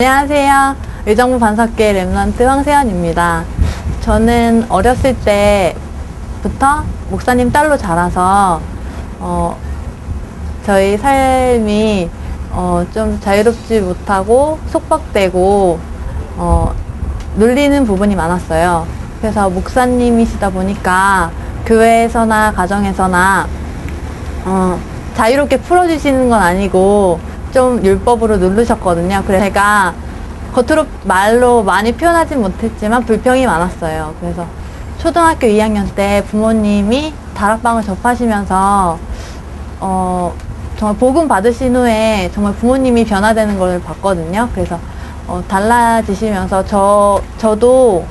안녕하세요. 의정부 반석계 랩런트 황세연입니다. 저는 어렸을 때부터 목사님 딸로 자라서 어, 저희 삶이 어, 좀 자유롭지 못하고 속박되고 어, 눌리는 부분이 많았어요. 그래서 목사님이시다 보니까 교회에서나 가정에서나 어, 자유롭게 풀어주시는 건 아니고 좀 율법으로 누르셨거든요. 그래서 제가 겉으로 말로 많이 표현하진 못했지만 불평이 많았어요. 그래서 초등학교 2학년 때 부모님이 다락방을 접하시면서 어, 정말 복음 받으신 후에 정말 부모님이 변화되는 걸 봤거든요. 그래서 어, 달라지시면서 저 저도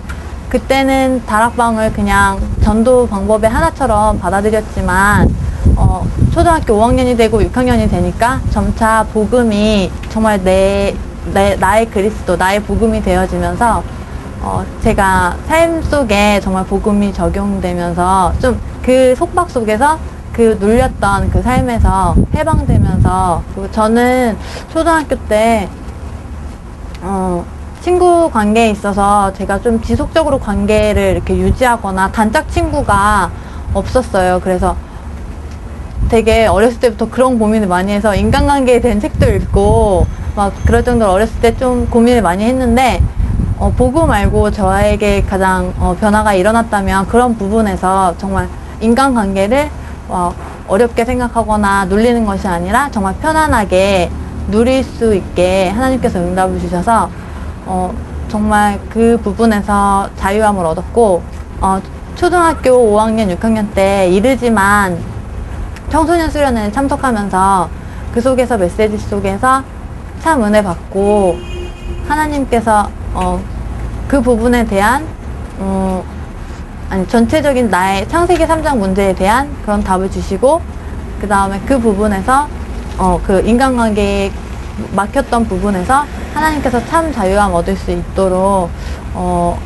그때는 다락방을 그냥 전도 방법의 하나처럼 받아들였지만 어, 초등학교 5학년이 되고 6학년이 되니까 점차 복음이 정말 내, 내 나의 그리스도 나의 복음이 되어지면서 어, 제가 삶 속에 정말 복음이 적용되면서 좀 그 속박 속에서 그 눌렸던 그 삶에서 해방되면서 그리고 저는 초등학교 때 어, 친구 관계에 있어서 제가 좀 지속적으로 관계를 이렇게 유지하거나 단짝 친구가 없었어요. 그래서 되게 어렸을 때부터 그런 고민을 많이 해서 인간관계에 대한 책도 읽고 막 그럴 정도로 어렸을 때 좀 고민을 많이 했는데 어, 보고 말고 저에게 가장 어, 변화가 일어났다면 그런 부분에서 정말 인간관계를 어, 어렵게 생각하거나 눌리는 것이 아니라 정말 편안하게 누릴 수 있게 하나님께서 응답을 주셔서 어, 정말 그 부분에서 자유함을 얻었고 어, 초등학교 5학년, 6학년 때 이르지만 청소년 수련회에 참석하면서 그 속에서 메시지 속에서 참 은혜 받고 하나님께서 어, 그 부분에 대한 어, 아니 전체적인 나의 창세기 3장 문제에 대한 그런 답을 주시고 그 다음에 그 부분에서 어, 그 인간관계에 막혔던 부분에서 하나님께서 참 자유함 얻을 수 있도록 어,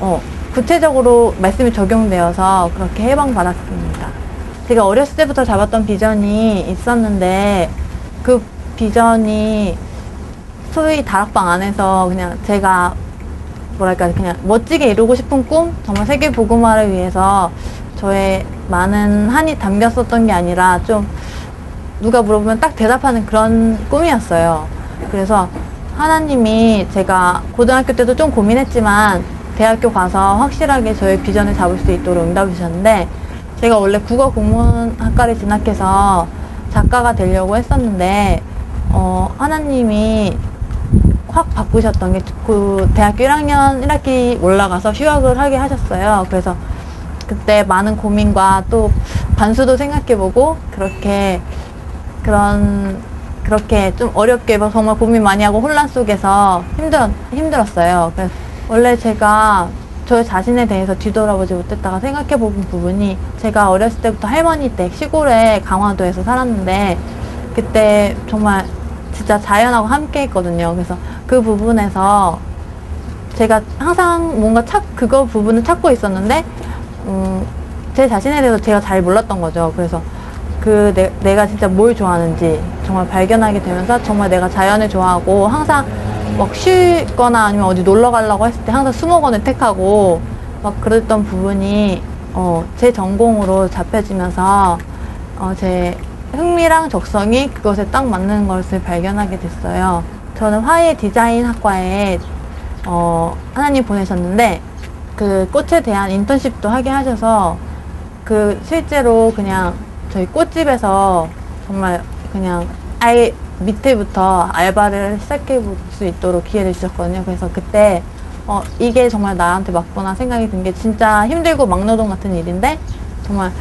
어, 구체적으로 말씀이 적용되어서 그렇게 해방받았습니다. 제가 어렸을 때부터 잡았던 비전이 있었는데 그 비전이 소위 다락방 안에서 그냥 제가 뭐랄까 그냥 멋지게 이루고 싶은 꿈 정말 세계 복음화를 위해서 저의 많은 한이 담겼었던 게 아니라 좀 누가 물어보면 딱 대답하는 그런 꿈이었어요. 그래서 하나님이 제가 고등학교 때도 좀 고민했지만 대학교 가서 확실하게 저의 비전을 잡을 수 있도록 응답을 주셨는데 제가 원래 국어 국문학과를 진학해서 작가가 되려고 했었는데 어, 하나님이 확 바꾸셨던 게 그 대학교 1학년 1학기 올라가서 휴학을 하게 하셨어요. 그래서 그때 많은 고민과 또 반수도 생각해보고 그렇게 그런 그렇게 좀 어렵게 막 정말 고민 많이 하고 혼란 속에서 힘들 힘들었어요. 그래서 원래 제가 저 자신에 대해서 뒤돌아보지 못했다가 생각해본 부분이 제가 어렸을 때부터 할머니 댁 시골에 강화도에서 살았는데 그때 정말 진짜 자연하고 함께 했거든요. 그래서 그 부분에서 제가 항상 뭔가 찾, 그거 부분을 찾고 있었는데, 음, 제 자신에 대해서 제가 잘 몰랐던 거죠. 그래서 그 내, 내가 진짜 뭘 좋아하는지 정말 발견하게 되면서 정말 내가 자연을 좋아하고 항상 막 쉬거나 아니면 어디 놀러 가려고 했을 때 항상 수목원을 택하고 막 그랬던 부분이 어, 제 전공으로 잡혀지면서 어, 제 흥미랑 적성이 그것에 딱 맞는 것을 발견하게 됐어요. 저는 화해 디자인 학과에 어, 하나님 보내셨는데 그 꽃에 대한 인턴십도 하게 하셔서 그 실제로 그냥 저희 꽃집에서 정말 그냥 아예 밑에부터 알바를 시작해 볼 수 있도록 기회를 주셨거든요. 그래서 그때 어, 이게 정말 나한테 맞구나 생각이 든 게 진짜 힘들고 막노동 같은 일인데 정말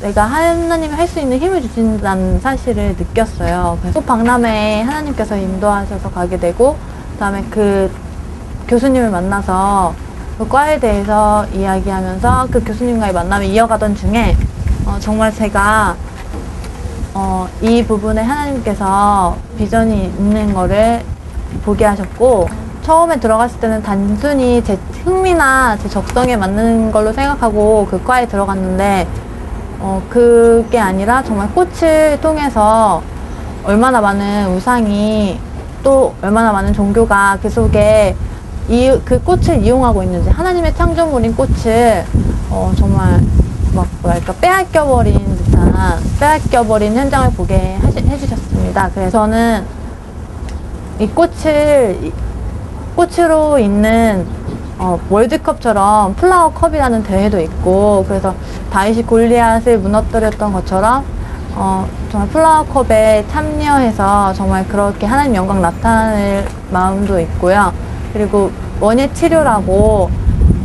내가 하나님이 할 수 있는 힘을 주신다는 사실을 느꼈어요. 그래서 박람회에 하나님께서 인도하셔서 가게 되고, 그 다음에 그 교수님을 만나서 그 과에 대해서 이야기하면서 그 교수님과의 만남을 이어가던 중에, 어, 정말 제가, 어, 이 부분에 하나님께서 비전이 있는 거를 보게 하셨고, 처음에 들어갔을 때는 단순히 제 흥미나 제 적성에 맞는 걸로 생각하고 그 과에 들어갔는데, 어, 그게 아니라 정말 꽃을 통해서 얼마나 많은 우상이 또 얼마나 많은 종교가 그 속에 이, 그 꽃을 이용하고 있는지 하나님의 창조물인 꽃을 어, 정말 막 뭐랄까 빼앗겨버린 듯한 빼앗겨버린 현장을 보게 하시, 해주셨습니다. 그래서 저는 이 꽃을 이- 꽃으로 있는 어, 월드컵처럼 플라워 컵이라는 대회도 있고 그래서 다윗이 골리앗을 무너뜨렸던 것처럼 어, 정말 플라워 컵에 참여해서 정말 그렇게 하나님 영광 나타낼 마음도 있고요. 그리고 원예 치료라고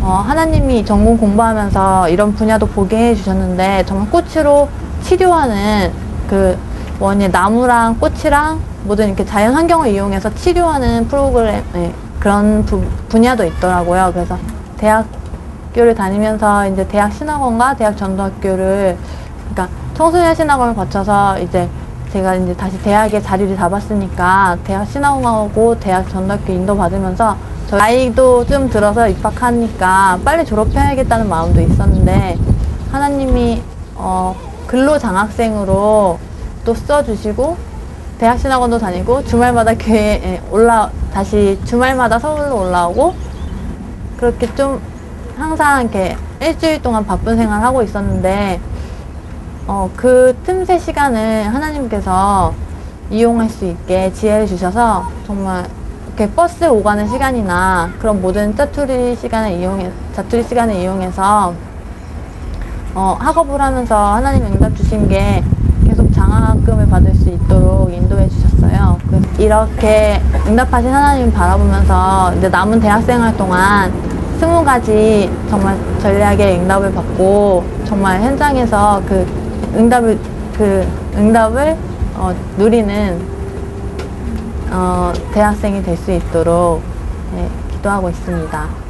어, 하나님이 전공 공부하면서 이런 분야도 보게 해주셨는데 정말 꽃으로 치료하는 그 원예 나무랑 꽃이랑 모든 이렇게 자연 환경을 이용해서 치료하는 프로그램 예, 그런 부- 분야도 있더라고요. 그래서 대학교를 다니면서 이제 대학 신학원과 대학 전도학교를 그러니까 청소년 신학원을 거쳐서 이제 제가 이제 다시 대학에 자리를 잡았으니까 대학 신학원하고 대학 전도학교 인도 받으면서 저 나이도 좀 들어서 입학하니까 빨리 졸업해야겠다는 마음도 있었는데 하나님이 어, 근로 장학생으로 또 써주시고 대학 신학원도 다니고 주말마다 교회에 올라 다시 주말마다 서울로 올라오고 그렇게 좀 항상 이렇게 일주일 동안 바쁜 생활을 하고 있었는데 어, 그 틈새 시간을 하나님께서 이용할 수 있게 지혜를 주셔서 정말 이렇게 버스 오가는 시간이나 그런 모든 짜투리 시간을 이용해 자투리 시간을 이용해서 어, 학업을 하면서 하나님 응답 주신 게 계속 장학금을 받을 수 있도록 인도해 주셨어요. 그래서 이렇게 응답하신 하나님 바라보면서 이제 남은 대학생활 동안 스무 가지 정말 전략의 응답을 받고 정말 현장에서 그 응답을 그 응답을 어, 누리는 어, 대학생이 될 수 있도록 네, 기도하고 있습니다.